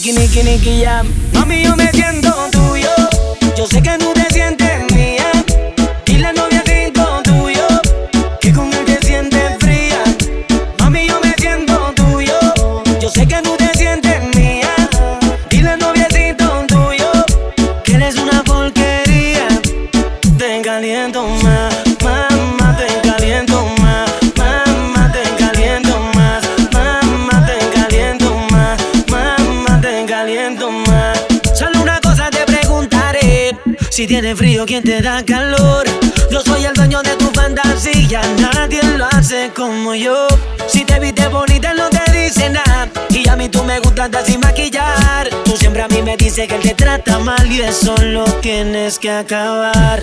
Niki, niki, niki, ya. Mami, yo me siento tuyo. Yo sé que no te caliento más. Solo una cosa te preguntaré. Si tienes frío, ¿quién te da calor? Yo soy el dueño de tu fantasía. Nadie lo hace como yo. Si te viste bonita, no te dice nada. Y a mí tú me gustas sin maquillar. Tú siempre a mí me dices que él te trata mal y eso lo tienes que acabar.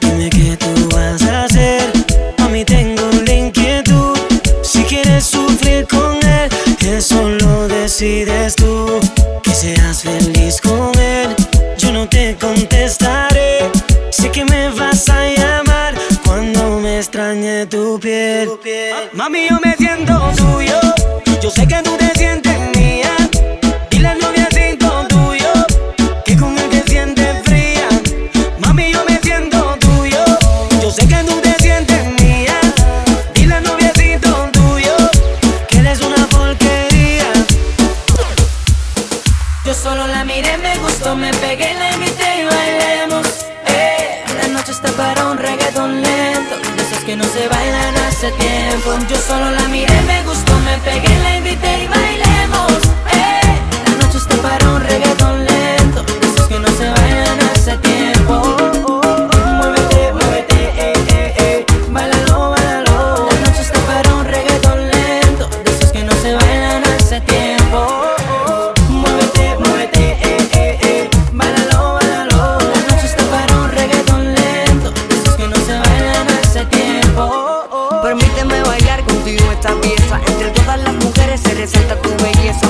Dime qué tú vas a hacer. A mí tengo la inquietud. Si quieres sufrir con él, eso lo decides tú. Que seas feliz con él, yo no te contestaré. Sé que me vas a llamar cuando me extrañe tu piel. Mami, yo me siento tuyo. Yo sé que tú te Yo solo la miré, me gustó, me pegué, la invité y bailemos. Eh, la noche está para un reggaeton lento, de que no se bailan hace tiempo. Yo solo la miré, me gustó, me pegué, la invité y bailemos. Eh, la noche está para un reggaeton lento, de que no se bailan hace tiempo. Esta pieza. Entre todas las mujeres se resalta tu belleza.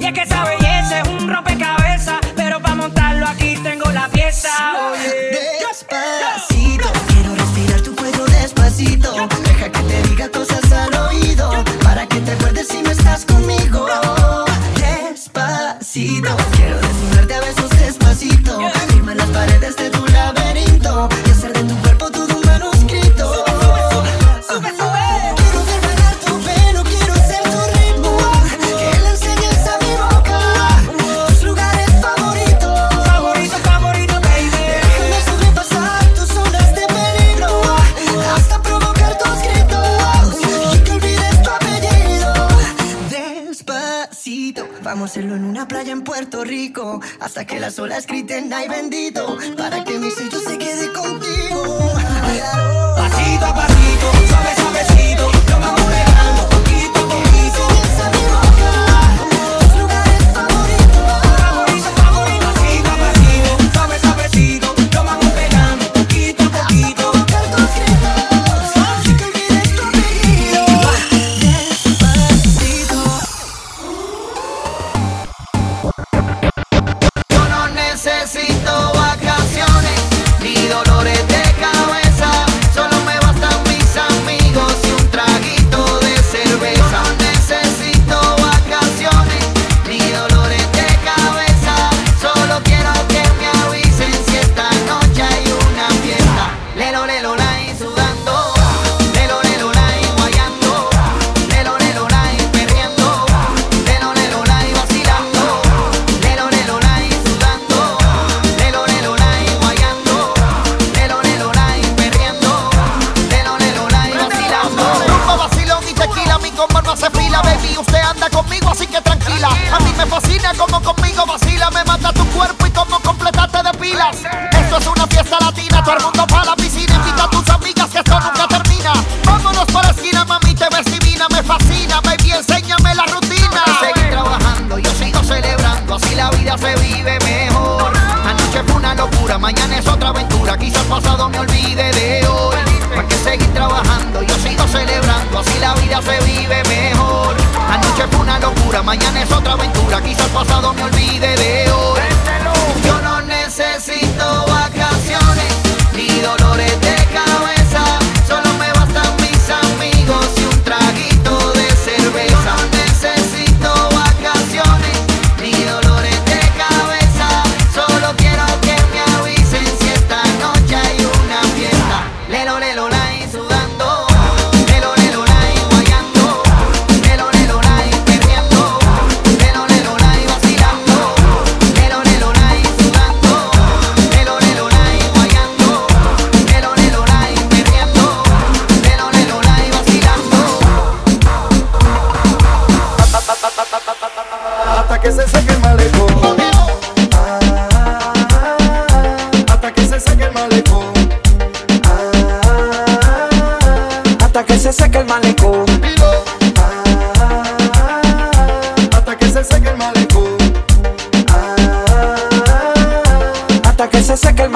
Y es que en Puerto Rico hasta que las olas griten ay bendito para que mi sello se quede contigo. Pasito a pasito, suave, vive mejor. Anoche fue una locura, mañana es otra aventura. Quizás pasado me olvide de hoy. Yo no necesito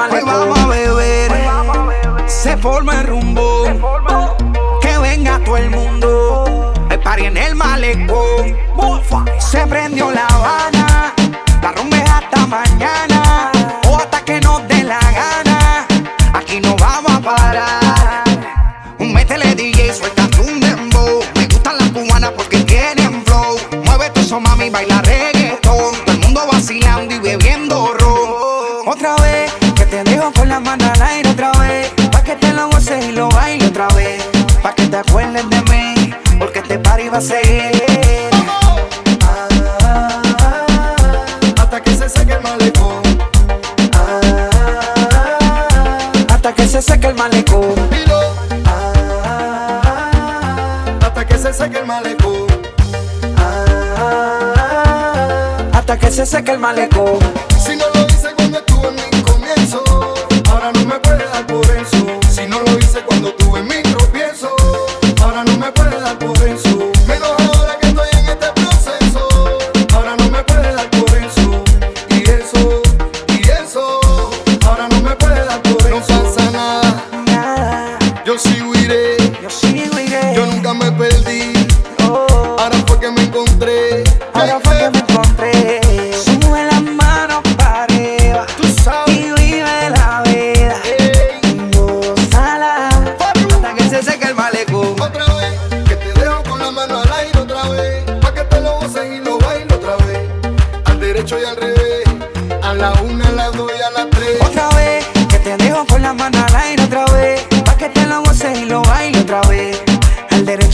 Hoy malecón. vamos a beber, se forma el rumbo, que venga todo el mundo. El party en el malecón, se prendió la habana, aire otra vez. Pa' que te lo goces y lo baile otra vez. Pa' que te acuerdes de mí, porque este party va a seguir. Hasta que se seque el malecón. Hasta que se seque el malecón. Hasta que se seque el malecón. Hasta que se seque el malecón. Si no lo hice cuando estuve en mi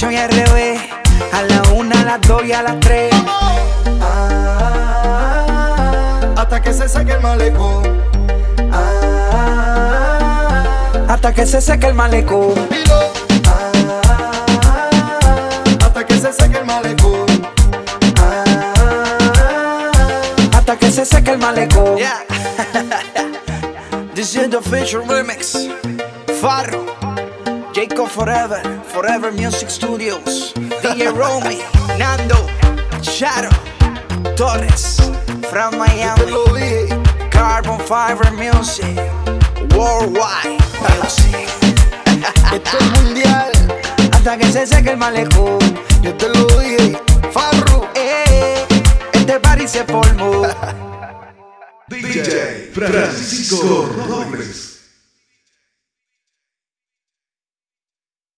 derecho y al revés. A la una, a las dos y a las tres. Hasta que se seque el malecón, Hasta que se seque el malecón. hasta que se seque el malecón. Hasta que se seque el malecón. Yeah. this is the official remix. Farro, Jacob Forever, Forever Music Studios, DJ Romy, Nando, Shadow, Torres, from Miami, Carbon Fiber Music, Worldwide Music. esto es mundial, Hasta que se seque el malecón. yo te lo dije, Farru. Eh, este party se formó. DJ Francisco Robles.